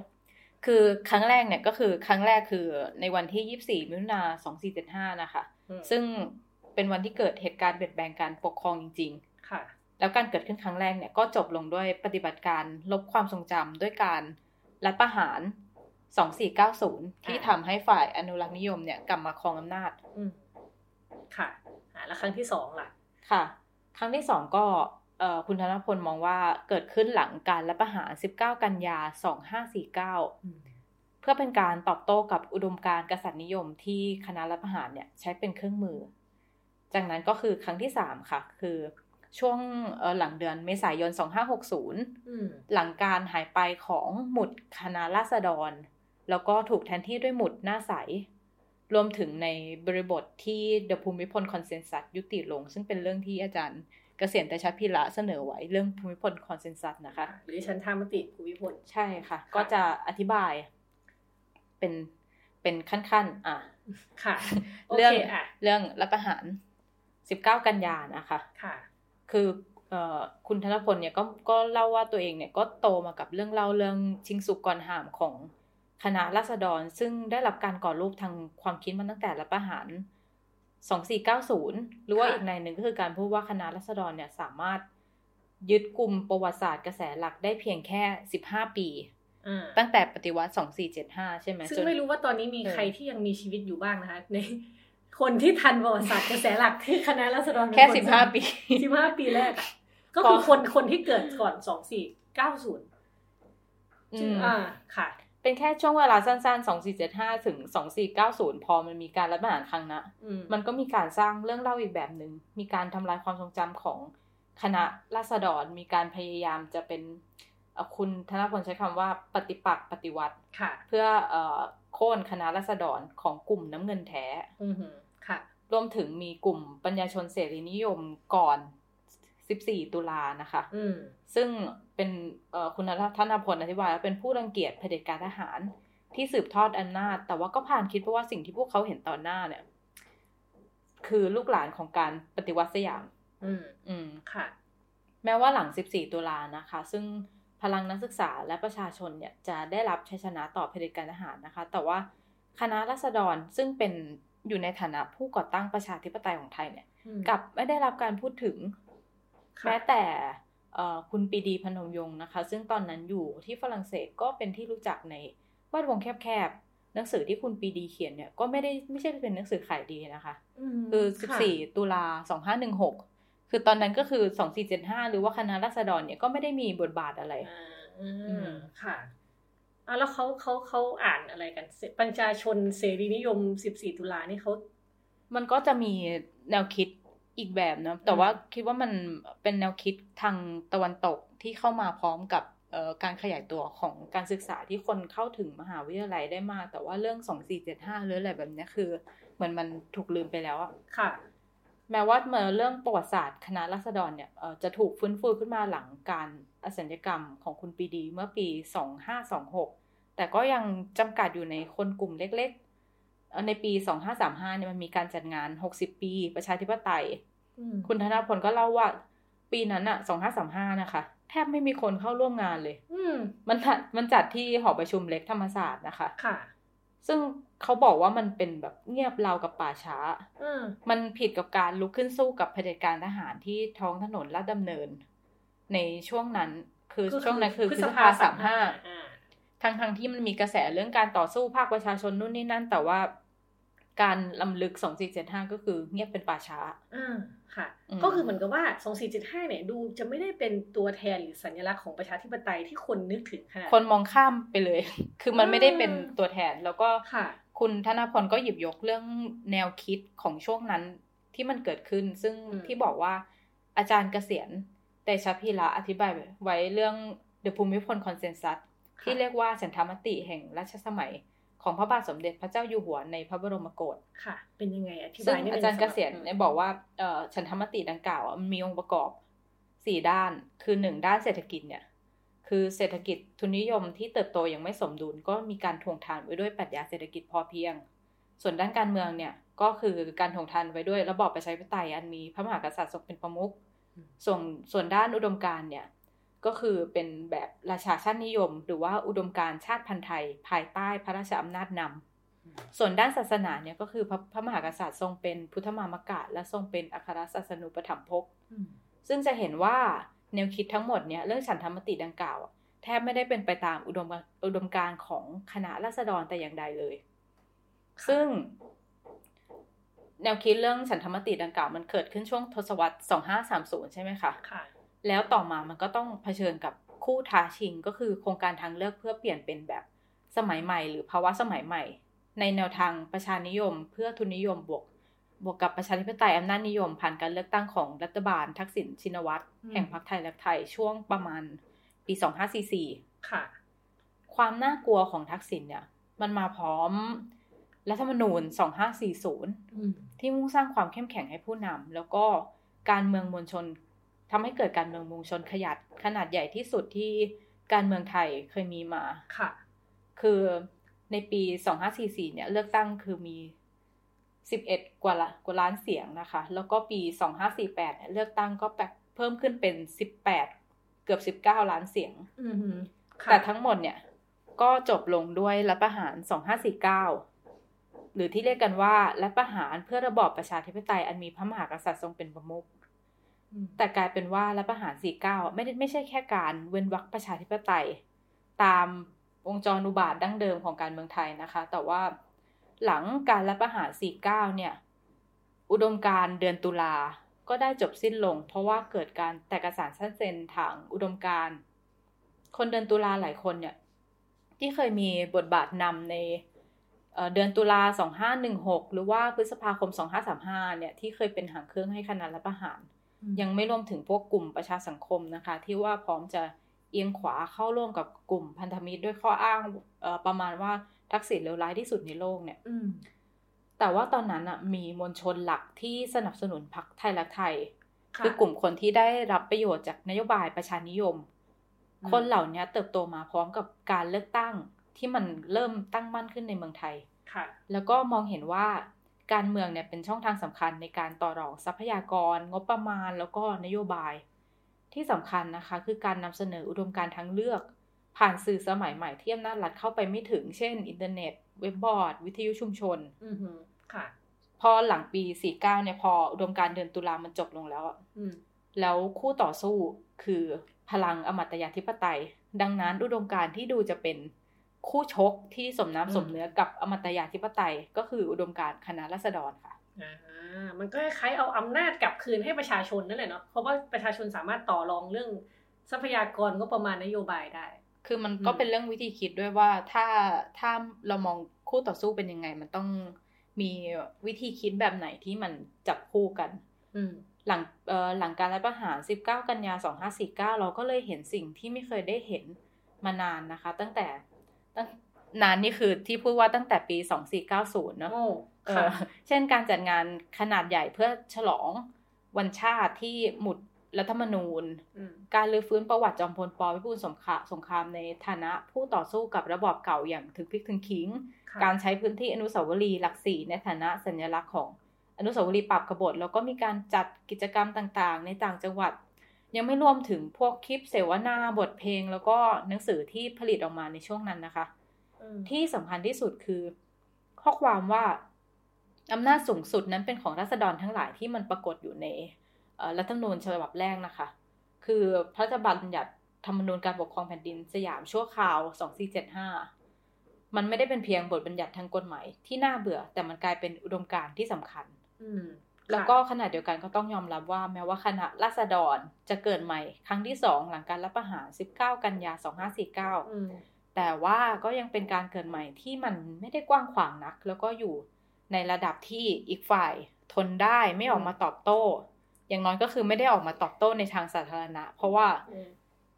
คือครั้งแรกเนี่ยก็คือครั้งแรกคือในวันที่ยี่สี่มิถุนาสองสี่เจ็ดห้านะคะ ซึ่งเป็นวันที่เกิดเหตุการณ์เปลี่ยนแปลงการปกครองจริง ๆ ค่ะ แล้วการเกิดขึ้นครั้งแรกเนี่ยก็จบลงด้วยปฏิบัติการลบความทรงจำด้วยการรัฐประหาร สองสี่เก้าศูนย์ที่ทำให้ฝ่ายอนุรักษ์นิยมเนี่ยกลับมาครองอำนาจอืมค่ะแล้วครั้งที่สองล่ะ ค่ะ ครั้งที่สองก็คุณธนพลมองว่าเกิดขึ้นหลังการรัฐประหาร 19 กันยา 2549 เพื่อเป็นการตอบโต้กับอุดมการกษัตริย์นิยมที่คณะรัฐประหารเนี่ยใช้เป็นเครื่องมือ จากนั้นก็คือครั้งที่ 3 ค่ะ คือช่วงหลังเดือนเมษายน 2560 หลังการหายไปของหมุดคณะราษฎร แล้วก็ถูกแทนที่ด้วยหมุดหน้าใส รวมถึงในบริบทที่ The ภูมิพล consensus ยุติลง ซึ่งเป็นเรื่องที่อาจารย์เกษียณแต่ชัดพิระเสนอไว้เรื่องภูมิพล consensus นะคะ หรือฉันทามติภูมิพล ใช่ค่ะ ก็จะอธิบาย เป็นเป็นขั้นๆ อะ ค่ะ เรื่องเรื่องรัฐประหารสิบเก้ากันยานะคะ ค่ะ คือเอ่อคุณธนพลเนี่ยก็ก็เล่าว่าตัวเองเนี่ยก็โตมากับเรื่องเล่าเรื่องชิงสุกก่อนหามของ คณะราษฎรซึ่งได้รับการก่อรูปทางความคิดมาตั้งแต่รัฐประหาร 2490 หรือว่าอีกในหนึ่งก็คือการพูดว่าคณะรัษฎรเนี่ยสามารถยึดกลุ่มประวัติศาสตร์กระแสหลักได้เพียงแค่ 15 ปีตั้งแต่ปฏิวัติ 2475 ใช่ไหมซึ่งไม่รู้ว่าตอนนี้มีใครที่ยังมีชีวิตอยู่บ้างนะคะในคนที่ทันประวัติศาสตร์กระแสหลักที่คณะรัษฎรแค่ 15 ปี 15 ปีแรก ก็คือคนคนที่เกิดก่อน 2490อ่าค่ะ เป็นแค่ช่วงเวลาสั้นๆ2475ถึง2490พอมันมีการรัฐประหารครั้งนะมันก็มีการสร้างเรื่องเล่าอีกแบบหนึง่งมีการทำลายความทรงจำของคณะราษฎรมีการพยายามจะเป็นคุณธนพลใช้คำว่าปฏิปักษ์ปฏิวัติเพื่อโค่นคณะราษฎรของกลุ่มน้ำเงินแท้ค่ะรวมถึงมีกลุ่มปัญญาชนเสรีนิยมก่อน 14 ตุลานะคะซึ่งเป็นคุณธนพลอธิบายว่าเป็นผู้รังเกียจเผด็จการทหาร ที่สืบทอดอำนาจ แต่ว่าก็ผ่านคิดเพราะว่าสิ่งที่พวกเขาเห็นตอนหน้าเนี่ย คือลูกหลานของการปฏิวัติสยาม อืม อืม ค่ะ แม้ว่าหลัง 14 ตุลานะคะ ซึ่งพลังนักศึกษาและประชาชนเนี่ยจะได้รับชัยชนะต่อเผด็จการทหารนะคะ แต่ว่าคณะรัษฎรซึ่งเป็นอยู่ในฐานะผู้ก่อตั้งประชาธิปไตยของไทยเนี่ย กับไม่ได้รับการพูดถึง แม้แต่คุณปีดีพนมยงค์นะคะ ซึ่งตอนนั้นอยู่ที่ฝรั่งเศสก็เป็นที่รู้จักในแวดวงแคบๆหนังสือที่คุณปีดีเขียนเนี่ยก็ไม่ได้ไม่ใช่เป็นหนังสือขายดีนะคะคือ 14 ตุลา 2516 คือตอนนั้นก็คือ 2475 หรือว่าคณะรัษฎรเนี่ยก็ไม่ได้มีบทบาทอะไรอืมค่ะอ่าแล้วเขาเขาเขาอ่านอะไรกันปัญชาชนเสรีนิยม 14 ตุลานี่เขา มันก็จะมีแนวคิด อีกแบบนะแต่ว่าคิดว่ามันเป็นแนวคิดทางตะวันตกที่เข้ามาพร้อมกับการขยายตัวของการศึกษาที่คนเข้าถึงมหาวิทยาลัยได้มาก แต่ว่าเรื่องสองสี่เจ็ดห้าหรืออะไรแบบนี้คือเหมือนมันถูกลืมไปแล้วอะค่ะ แม้ว่าเมื่อเรื่องประวัติศาสตร์คณะรัษฎรเนี่ยจะถูกฟื้นฟูขึ้นมาหลังการอสัญกรรมของคุณปีดีเมื่อปีสองห้าสองหกแต่ก็ยังจำกัดอยู่ในคนกลุ่มเล็ก ในปี 2535เนี่ยมันมีการจัดงาน 60 ปี ประชาธิปไตยอืมคุณธนพลก็เล่าว่า ปีนั้นอะ2535 นะคะ แทบไม่มีคนเข้าร่วมงานเลยอืมมันจัดมันจัดที่หอประชุมเล็กธรรมศาสตร์นะคะ ค่ะ ซึ่งเขาบอกว่ามันเป็นแบบเงียบราวกับป่าช้าอืมมันผิดกับการลุกขึ้นสู้กับเผด็จการทหารที่ท้องถนนลาดดำเนิน ในช่วงนั้นคือช่วงนั้นคือพฤษภาสามห้าอ่าทั้งทั้งที่มันมีกระแสเรื่องการต่อสู้ภาคประชาชนนู่นนี่นั่น แต่ว่า การลำลึก 2475 ก็คือเงียบเป็นป่าช้าอ่าค่ะอืมก็คือเหมือนกับว่า 2475 เนี่ยดูจะไม่ได้เป็นตัวแทนหรือสัญลักษณ์ของประชาธิปไตยที่คนนึกถึงขนาดคนมองข้ามไปเลย คือมันไม่ได้เป็นตัวแทนแล้วก็ค่ะคุณธนพลก็หยิบยกเรื่องแนวคิดของช่วงนั้นที่มันเกิดขึ้น ซึ่งอืมที่บอกว่าอาจารย์เกษียณแต่ชพีระอธิบายไว้เรื่อง The ภูมิพลคอนเซนซัสที่เรียกว่าฉันทามติแห่งรัชสมัย ของพระบาทสมเด็จพระเจ้าอยู่หัวในพระบรมโกศค่ะ เป็นยังไงอธิซึ่บางยนิดนึอาจารย์เกษียณสำหบเนี่ยบอกว่าเอ่อฉันธรรมติดังกล่าวอะมันมีองค์ประกอบสี่ด้าน คือหนึ่งด้านเศรษฐกิจเนี่ย คือเศรษฐกิจทุนนิยมที่เติบโตยังไม่สมดุลก็มีการทวงทานไว้ด้วยปรัชญาเศรษฐกิจพอเพียง ส่วนด้านการเมืองเนี่ยก็คือการทวงทานไว้ด้วยระบอบประชาธิปไตยอันมีพระมหากษัตริย์ทรงเป็นประมุขส่วนส่วนด้านอุดมการณ์เนี่ย ก็คือเป็นแบบราชาชาตินิยม หรือว่าอุดมการณ์ชาติพันธุ์ไทย ภายใต้พระราชอำนาจนำส่วนด้านศาสนาเนี่ยก็คือพระพระมหากษัตริย์ทรงเป็นพุทธมามกะ และทรงเป็นอัครศาสนูปถัมภกอืมซึ่งจะเห็นว่าแนวคิดทั้งหมดเนี่ยเรื่องฉันธรรมติดังกล่าวอะแทบไม่ได้เป็นไปตามอุดมอุดมการณ์ของคณะราษฎรแต่อย่างใดเลย ซึ่ง แนวคิดเรื่องฉันธรรมติดังกล่าวมันเกิดขึ้นช่วงทศวรรษ 2530 ใช่ไหมคะ ค่ะ แล้วต่อมามันก็ต้องเผชิญกับคู่ท้าชิงก็คือโครงการทางเลือกเพื่อเปลี่ยนเป็นแบบสมัยใหม่ หรือภาวะสมัยใหม่ ในแนวทางประชานิยม เพื่อทุนนิยมบวก บวกกับประชาธิปไตยอำนาจนิยม ผ่านการเลือกตั้งของรัฐบาลทักษิณชินวัตรอืมแห่งพรรคไทยรักไทยช่วงประมาณปี 2544 ค่ะ ความน่ากลัวของทักษิณเนี่ย มันมาพร้อมรัฐธรรมนูญ 2540อืมที่มุ่งสร้างความเข้มแข็งให้ผู้นำแล้วก็การเมืองมวลชน ทำให้เกิดการเมืองมวลชนขยัดขนาดใหญ่ที่สุดที่การเมืองไทยเคยมีมาค่ะ คือในปี 2544 เนี่ย เลือกตั้งคือมี 11 กว่าละกว่าล้านเสียงนะคะ แล้วก็ปี 2548 เนี่ย เลือกตั้งก็แบบเพิ่มขึ้นเป็น 18 เกือบ 19 ล้านเสียงอืมค่ะแต่ทั้งหมดเนี่ย ก็จบลงด้วยรัฐประหาร 2549 หรือที่เรียกกันว่ารัฐประหารเพื่อระบอบประชาธิปไตยอันมีพระมหากษัตริย์ทรงเป็นประมุขอืม แต่กลายเป็นว่ารัฐประหาร 49 ไม่ได้ไม่ใช่แค่การเว้นวรรคประชาธิปไตย ตามวงจรอุบาทดั้งเดิมของการเมืองไทยนะคะ แต่ว่าหลังการรัฐประหาร 49 เนี่ย อุดมการเดือนตุลาก็ได้จบสิ้นลง เพราะว่าเกิดการแตกระสานสั้นเซนทางอุดมการ คนเดือนตุลาหลายคนเนี่ย ที่เคยมีบทบาทนำในเเดือนตุลา 2516 หรือว่าพฤษภาคม 2535 เนี่ย ที่เคยเป็นหางเครื่องให้คณะรัฐประหาร ยังไม่รวมถึงพวกกลุ่มประชาสังคมนะคะ ที่ว่าพร้อมจะเอียงขวาเข้าร่วมกับกลุ่มพันธมิตรด้วยข้ออ้างเอ่อประมาณว่าทักษิณเลวร้ายที่สุดในโลกเนี่ยอืมแต่ว่าตอนนั้นอะมีมวลชนหลักที่สนับสนุนพรรคไทยรักไทยค่ะคือกลุ่มคนที่ได้รับประโยชน์จากนโยบายประชานิยมอืมคนเหล่านี้เติบโตมาพร้อมกับการเลือกตั้งที่มันเริ่มตั้งมั่นขึ้นในเมืองไทยค่ะแล้วก็มองเห็นว่า การเมืองเนี่ยเป็นช่องทางสำคัญในการต่อรองทรัพยากร งบประมาณแล้วก็นโยบาย ที่สำคัญนะคะคือการนำเสนออุดมการณ์ทางเลือก ผ่านสื่อสมัยใหม่ที่อำนาจรัฐเข้าไปไม่ถึง เช่น อินเทอร์เน็ต เว็บบอร์ด วิทยุชุมชนอืมค่ะ พอหลังปี 49 เนี่ยพออุดมการณ์เดือนตุลามันจบลงแล้วอะอืมแล้วคู่ต่อสู้คือพลังอมตะยาธิปไตย ดังนั้นอุดมการณ์ที่ดูจะเป็น คู่ชกที่สมน้ำสมเนื้อกับอมตะยาธิปไตย ก็คืออุดมการณ์คณะรัษฎรค่ะอ่ามันก็คล้ายๆเอาอำนาจกลับคืนให้ประชาชนนั่นแหละเนาะเพราะว่าประชาชนสามารถต่อรองเรื่องทรัพยากรก็ประมาณนโยบายได้ คือมันก็อืมเป็นเรื่องวิธีคิดด้วยว่าถ้าถ้าเรามองคู่ต่อสู้เป็นยังไง มันต้องมีวิธีคิดแบบไหนที่มันจับคู่กัน อืมหลังเอ่อหลังการรัฐประหาร 19 กันยา 2549 เราก็เลยเห็นสิ่งที่ไม่เคยได้เห็นมานานนะคะ ตั้งแต่ตั้ง นานนี่คือที่พูดว่าตั้งแต่ปี 2490 เนอะโอ้เอค่ะอเช่นการจัดงานขนาดใหญ่เพื่อฉลองวันชาติที่หมุดรัฐธรรมนูญอืมการรื้อฟื้นประวัติจอมพลปพิบูลสงครามสงครามในฐานะผู้ต่อสู้กับระบอบเก่าอย่างถึงพริกถึงขิงค่ะการใช้พื้นที่อนุสาวรีย์หลักสี่ในฐานะสัญลักษณ์ของอนุสาวรีย์ปราบกบฏแล้วก็มีการจัดกิจกรรมต่างๆ ในต่างจังหวัด ยังไม่รวมถึงพวกคลิปเสวนาบทเพลง แล้วก็หนังสือที่ผลิตออกมาในช่วงนั้นนะคะอืมที่สำคัญที่สุดคือ ข้อความว่าอำนาจสูงสุดนั้นเป็นของราษฎรทั้งหลายที่มันปรากฏอยู่ในเอ่อรัฐธรรมนูญฉบับแรกนะคะ คือพระราชบัญญัติธรรมนูญการปกครองแผ่นดินสยามชั่วคราว 2475 มันไม่ได้เป็นเพียงบทบัญญัติทางกฎหมายที่น่าเบื่อ แต่มันกลายเป็นอุดมการณ์ที่สำคัญอืม แล้วก็ขณะเดียวกันก็ต้องยอมรับว่าแม้ว่าคณะราษฎรจะเกิดใหม่ ครั้งที่สองหลังการรัฐประหาร 19 กันยา 2549อืมแต่ว่าก็ยังเป็นการเกิดใหม่ที่มันไม่ได้กว้างขวางนัก แล้วก็อยู่ในระดับที่อีกฝ่ายทนได้ไม่ออกมาตอบโต้ อย่างน้อยก็คือไม่ได้ออกมาตอบโต้ในทางสาธารณะ เพราะว่าอืม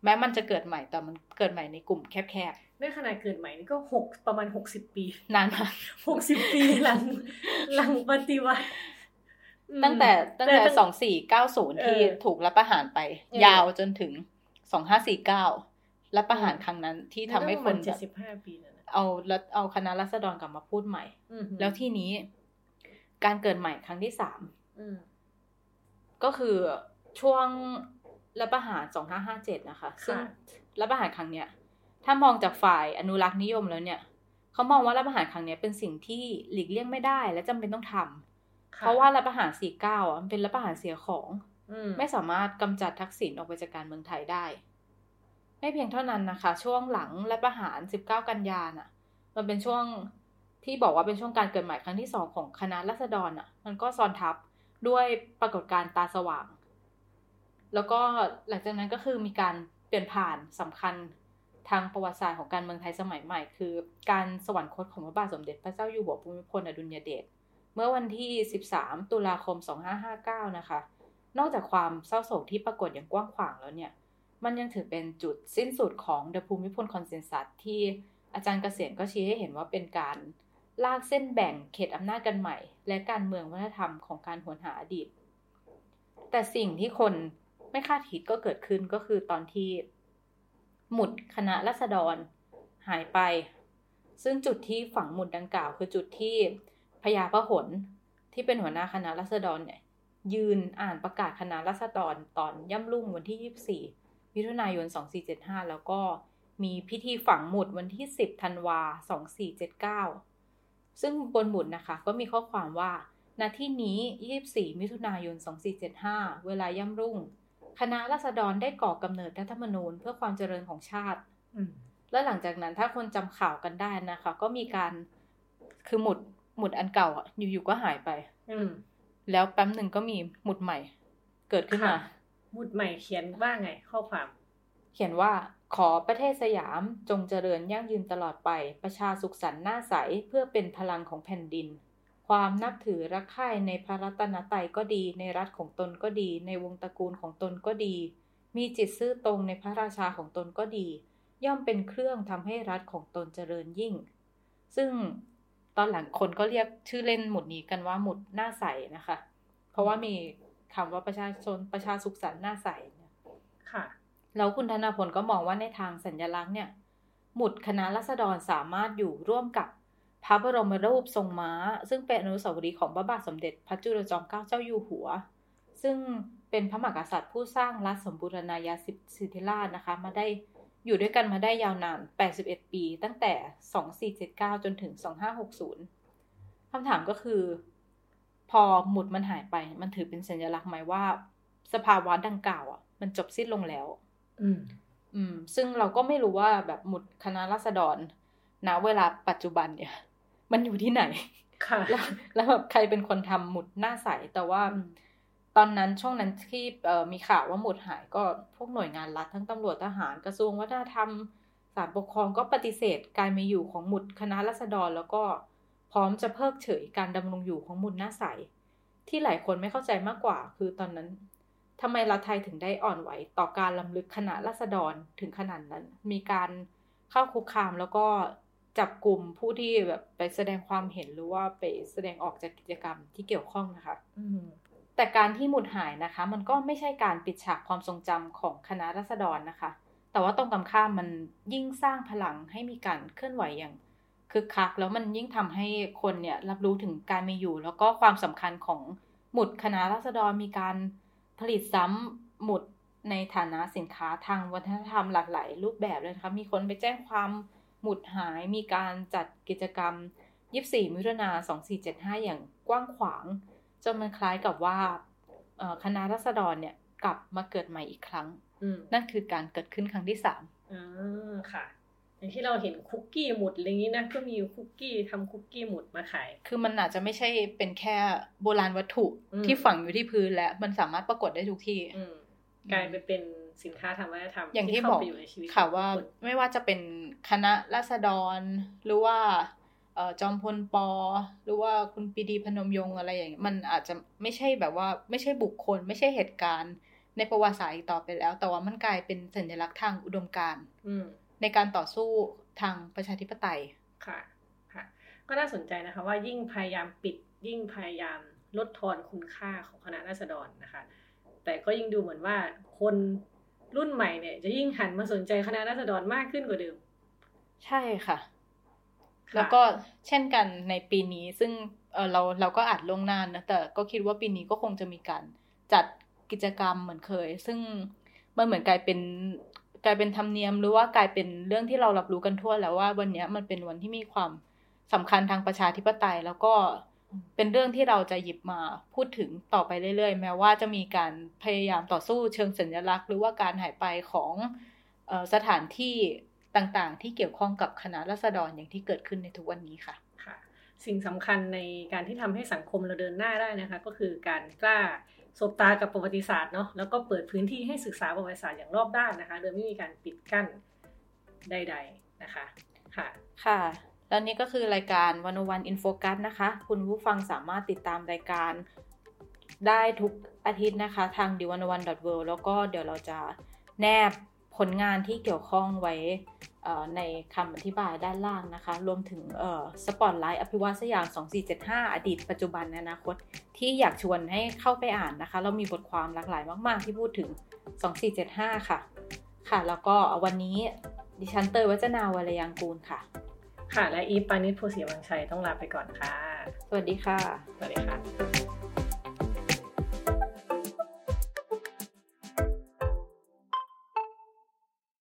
แม้มันจะเกิดใหม่แต่มันเกิดใหม่ในกลุ่มแคบในขณะเกิดใหม่นี่ก็หกประมาณหกสิบปีๆนานมากหกสิบปีหลังหลังปฏิวัติอืม ตั้งแต่ตั้งแต่ตั้สองสี่เก้าศูนย์ที่เออถูกรัฐประหารไปเออยาวจนถึงสองห้าสี่เก้ารัฐประหารครั้งนั้นที่ทำให้คนเจ็แบดบสิบห้าปีนั่นนะเอาแล้วเอาคณะรัษฎรกลับมาพูดใหม่อืมแล้วที่นี้ การเกิดใหม่ครั้งที่สามอืมก็คือช่วงรัฐประหาร2557นะคะ ซึ่งค่ะรัฐประหารครั้งเนี้ย ถ้ามองจากฝ่ายอนุรักษ์นิยมแล้วเนี่ย เขามองว่ารัฐประหารครั้งเนี้ยเป็นสิ่งที่หลีกเลี่ยงไม่ได้ และจำเป็นต้องทำค่ เพราะว่ารัฐประหาร49อะมันเป็นรัฐประหารเสียของอืมไม่สามารถกำจัดทักษิณออกไปจากการเมืองไทยได้ ไม่เพียงเท่านั้นนะคะ ช่วงหลังรัฐประหาร19กันยาน่ะ มันเป็นช่วงที่บอกว่าเป็นช่วงการเกิดใหม่ครั้งที่สองของคณะรัษฎรอะ มันก็ซ้อนทับด้วยปรากฏการณ์ตาสว่าง แล้วก็หลังจากนั้นก็คือมีการเปลี่ยนผ่านสำคัญทางประวัติศาสตร์ของการเมืองไทยสมัยใหม่ คือ การสวรรคตของพระบาทสมเด็จพระเจ้าอยู่หัวภูมิพลอดุลยเดช เมื่อวันที่ 13 ตุลาคม 2559 นะคะ นอกจากความเศร้าโศกที่ปรากฏอย่างกว้างขวางแล้วเนี่ย มันยังถือเป็นจุดสิ้นสุดของ The ภูมิพล consensus ที่อาจารย์เกษียรก็ชี้ให้เห็นว่าเป็นการลากเส้นแบ่งเขตอำนาจกันใหม่ และการเมืองวัฒนธรรมของการหวนหาอดีต แต่สิ่งที่คนไม่คาดคิดก็เกิดขึ้นก็คือตอนที่ หมุดคณะรัษฎรหายไป ซึ่งจุดที่ฝังหมุดดังกล่าว คือจุดที่ พญาพหลที่เป็นหัวหน้าคณะรัษฎรเนี่ย ยืนอ่านประกาศคณะรัษฎรตอนย่ำรุ่งวันที่ 24 มิถุนายน 2475 แล้วก็มีพิธีฝังหมุดวันที่ 10 ธันวา 2479 ซึ่งบนหมุดนะคะ ก็มีข้อความว่าณที่นี้ 24 มิถุนายน 2475 เวลาย่ำรุ่ง คณะรัษฎรได้ก่อกำเนิดรัฐธรรมนูญเพื่อความเจริญของชาติอืมแล้วหลังจากนั้นถ้าคนจำข่าวกันได้นะคะ ก็มีการคือหมุด หมุดอันเก่าอะอยู่ๆก็หายไป อืมแล้วแป๊บหนึ่งก็มีหมุดใหม่ เกิดขึ้นมาค่ะบุตรใหม่เขียนว่าไง ข้อความ เขียนว่าขอประเทศสยามจงเจริญยั่งยืนตลอดไป ประชาสุขสันต์หน้าใสเพื่อเป็นพลังของแผ่นดิน ความนับถือรักใคร่ในพระรัตนตรัยก็ดี ในรัฐของตนก็ดี ในวงตระกูลของตนก็ดี มีจิตซื่อตรงในพระราชาของตนก็ดี ย่อมเป็นเครื่องทำให้รัฐของตนเจริญยิ่ง ซึ่ง ตอนหลังคนก็เรียกชื่อเล่นหมุดนี้กันว่าหมุดหน้าใสนะคะ เพราะว่ามีคำว่าประชาชนประชาสุขสันต์หน้าใสเนี่ยค่ะแล้วคุณธนาพลก็มองว่าในทางสัญลักษณ์เนี่ย หมุดคณะรัษฎรสามารถอยู่ร่วมกับพระบรมรูปทรงม้า ซึ่งเป็นอนุสาวรีย์ของพระบาทสมเด็จพระจุลจอมเกล้าเจ้าอยู่หัว ซึ่งเป็นพระมหากษัตริย์ผู้สร้างรัฐสมบูรณาญาสิทธิราชนะคะ มาได้ อยู่ด้วยกันมาได้ยาวนาน 81 ปี ตั้งแต่ 2479 จนถึง 2560 คำถามก็คือ พอหมุดมันหายไป มันถือเป็นสัญลักษณ์ไหมว่า สภาวะดังกล่าวอะ มันจบสิ้นลงแล้ว อืม อืม ซึ่งเราก็ไม่รู้ว่าแบบหมุดคณะรัษฎรณเวลาปัจจุบันเนี่ย มันอยู่ที่ไหน ค่ะ แล้วแล้วแบบใครเป็นคนทำหมุดหน้าใส แต่ว่าอืม ตอนนั้นช่วงนั้นที่มีข่าวว่าหมุดหายก็พวกหน่วยงานรัฐทั้งตำรวจทหารกระทรวงวัฒนธรรมศาลปกครองก็ปฏิเสธการมีอยู่ของหมุดคณะรัษฎรแล้วก็พร้อมจะเพิกเฉยการดำรงอยู่ของหมุดหน้าใส ที่หลายคนไม่เข้าใจมากกว่า คือตอนนั้นทำไมรัฐไทยถึงได้อ่อนไหวต่อการล้ำลึกคณะรัษฎรถึงขนาดนั้น มีการเข้าคุกคามแล้วก็จับกลุ่มผู้ที่แบบไปแสดงความเห็นหรือว่าไปแสดงออกจากกิจกรรมที่เกี่ยวข้องนะคะ อืม แต่การที่หมุดหายนะคะ มันก็ไม่ใช่การปิดฉากความทรงจำของคณะรัษฎรนะคะ แต่ว่าตรงกันข้ามมันยิ่งสร้างพลังให้มีการเคลื่อนไหวอย่างคึกคัก แล้วมันยิ่งทำให้คนเนี่ยรับรู้ถึงการมีอยู่ แล้วก็ความสำคัญของหมุดคณะรัษฎรมีการผลิตซ้ำหมุดในฐานะสินค้าทางวัฒนธรรมหลากหลายรูปแบบเลยนะคะมีคนไปแจ้งความหมุดหายมีการจัดกิจกรรม 24 มิถุนา2475 อย่างกว้างขวาง จนมันคล้ายกับว่าคณะรัษฎรเนี่ยกลับมาเกิดใหม่อีกครั้ง นั่นคือการเกิดขึ้นครั้งที่สามอ่าค่ะ อย่างที่เราเห็นคุกกี้หมุดอะไรอย่างนี้นะ ก็มีคุกกี้ทำคุกกี้หมุดมาขาย คือมันอาจจะไม่ใช่เป็นแค่โบราณวัตถุที่ฝังอยู่ที่พื้นแล้วมันสามารถปรากฏได้ทุกที่กลายไปเป็นสินค้าทางวัฒนธรรมอย่างที่บอกค่ะว่าไม่ว่าจะเป็นคณะราษฎรหรือว่า จอมพลปอ หรือว่าคุณปีดีพนมยงค์อะไรอย่างเงี้ยมันอาจจะไม่ใช่แบบว่าไม่ใช่บุคคล ไม่ใช่เหตุการณ์ในประวัติศาสตร์อีกต่อไปแล้ว แต่ว่ามันกลายเป็นสัญลักษณ์ทางอุดมการณ์ในการต่อสู้ทางประชาธิปไตยค่ะค่ะ ก็น่าสนใจนะคะว่ายิ่งพยายามปิดยิ่งพยายามลดทอนคุณค่าของคณะราษฎรนะคะ แต่ก็ยิ่งดูเหมือนว่าคนรุ่นใหม่เนี่ย จะยิ่งหันมาสนใจคณะราษฎรมากขึ้นกว่าเดิม ใช่ค่ะ แล้วก็เช่นกันในปีนี้ซึ่งเออเราเราก็อัดลงนานนะแต่ก็คิดว่าปีนี้ก็คงจะมีการจัดกิจกรรมเหมือนเคย ซึ่งมันเหมือนกลายเป็นกลายเป็นธรรมเนียมหรือว่ากลายเป็นเรื่องที่เรารับรู้กันทั่วแล้วว่าวันนี้มันเป็นวันที่มีความสำคัญทางประชาธิปไตย แล้วก็เป็นเรื่องที่เราจะหยิบมาพูดถึงต่อไปเรื่อยๆ แม้ว่าจะมีการพยายามต่อสู้เชิงสัญลักษณ์ หรือว่าการหายไปของสถานที่ ต่างๆ ที่เกี่ยวข้องกับคณะรัษฎรอย่างที่เกิดขึ้นในทุกวันนี้ค่ะค่ะ สิ่งสำคัญในการที่ทำให้สังคมเราเดินหน้าได้นะคะ ก็คือการกล้าสบตากับประวัติศาสตร์เนาะแล้วก็เปิดพื้นที่ให้ศึกษาประวัติศาสตร์อย่างรอบด้านนะคะ โดยไม่มีการปิดกั้นใด ๆนะคะค่ะ ค่ะแล้วนี่ก็คือรายการวันวันอินโฟกัสนะคะ คุณผู้ฟังสามารถติดตามรายการได้ทุกอาทิตย์นะคะ ทาง d 1 1 w o r l d แล้วก็เดี๋ยวเราจะแนบ ผลงานที่เกี่ยวข้องไว้ในคำอธิบายด้านล่างนะคะ รวมถึงสปอตไลท์อภิวัตสยาม 2475 อดีตปัจจุบันอนาคต ที่อยากชวนให้เข้าไปอ่านนะคะ เรามีบทความหลากหลายมากๆ ที่พูดถึง 2475 ค่ะ ค่ะ แล้วก็วันนี้ดิฉันเตยวัจนาวรยังกูลค่ะ ค่ะ และอีปานิชโพสีวังชัยต้องลาไปก่อนค่ะ สวัสดีค่ะ สวัสดีค่ะ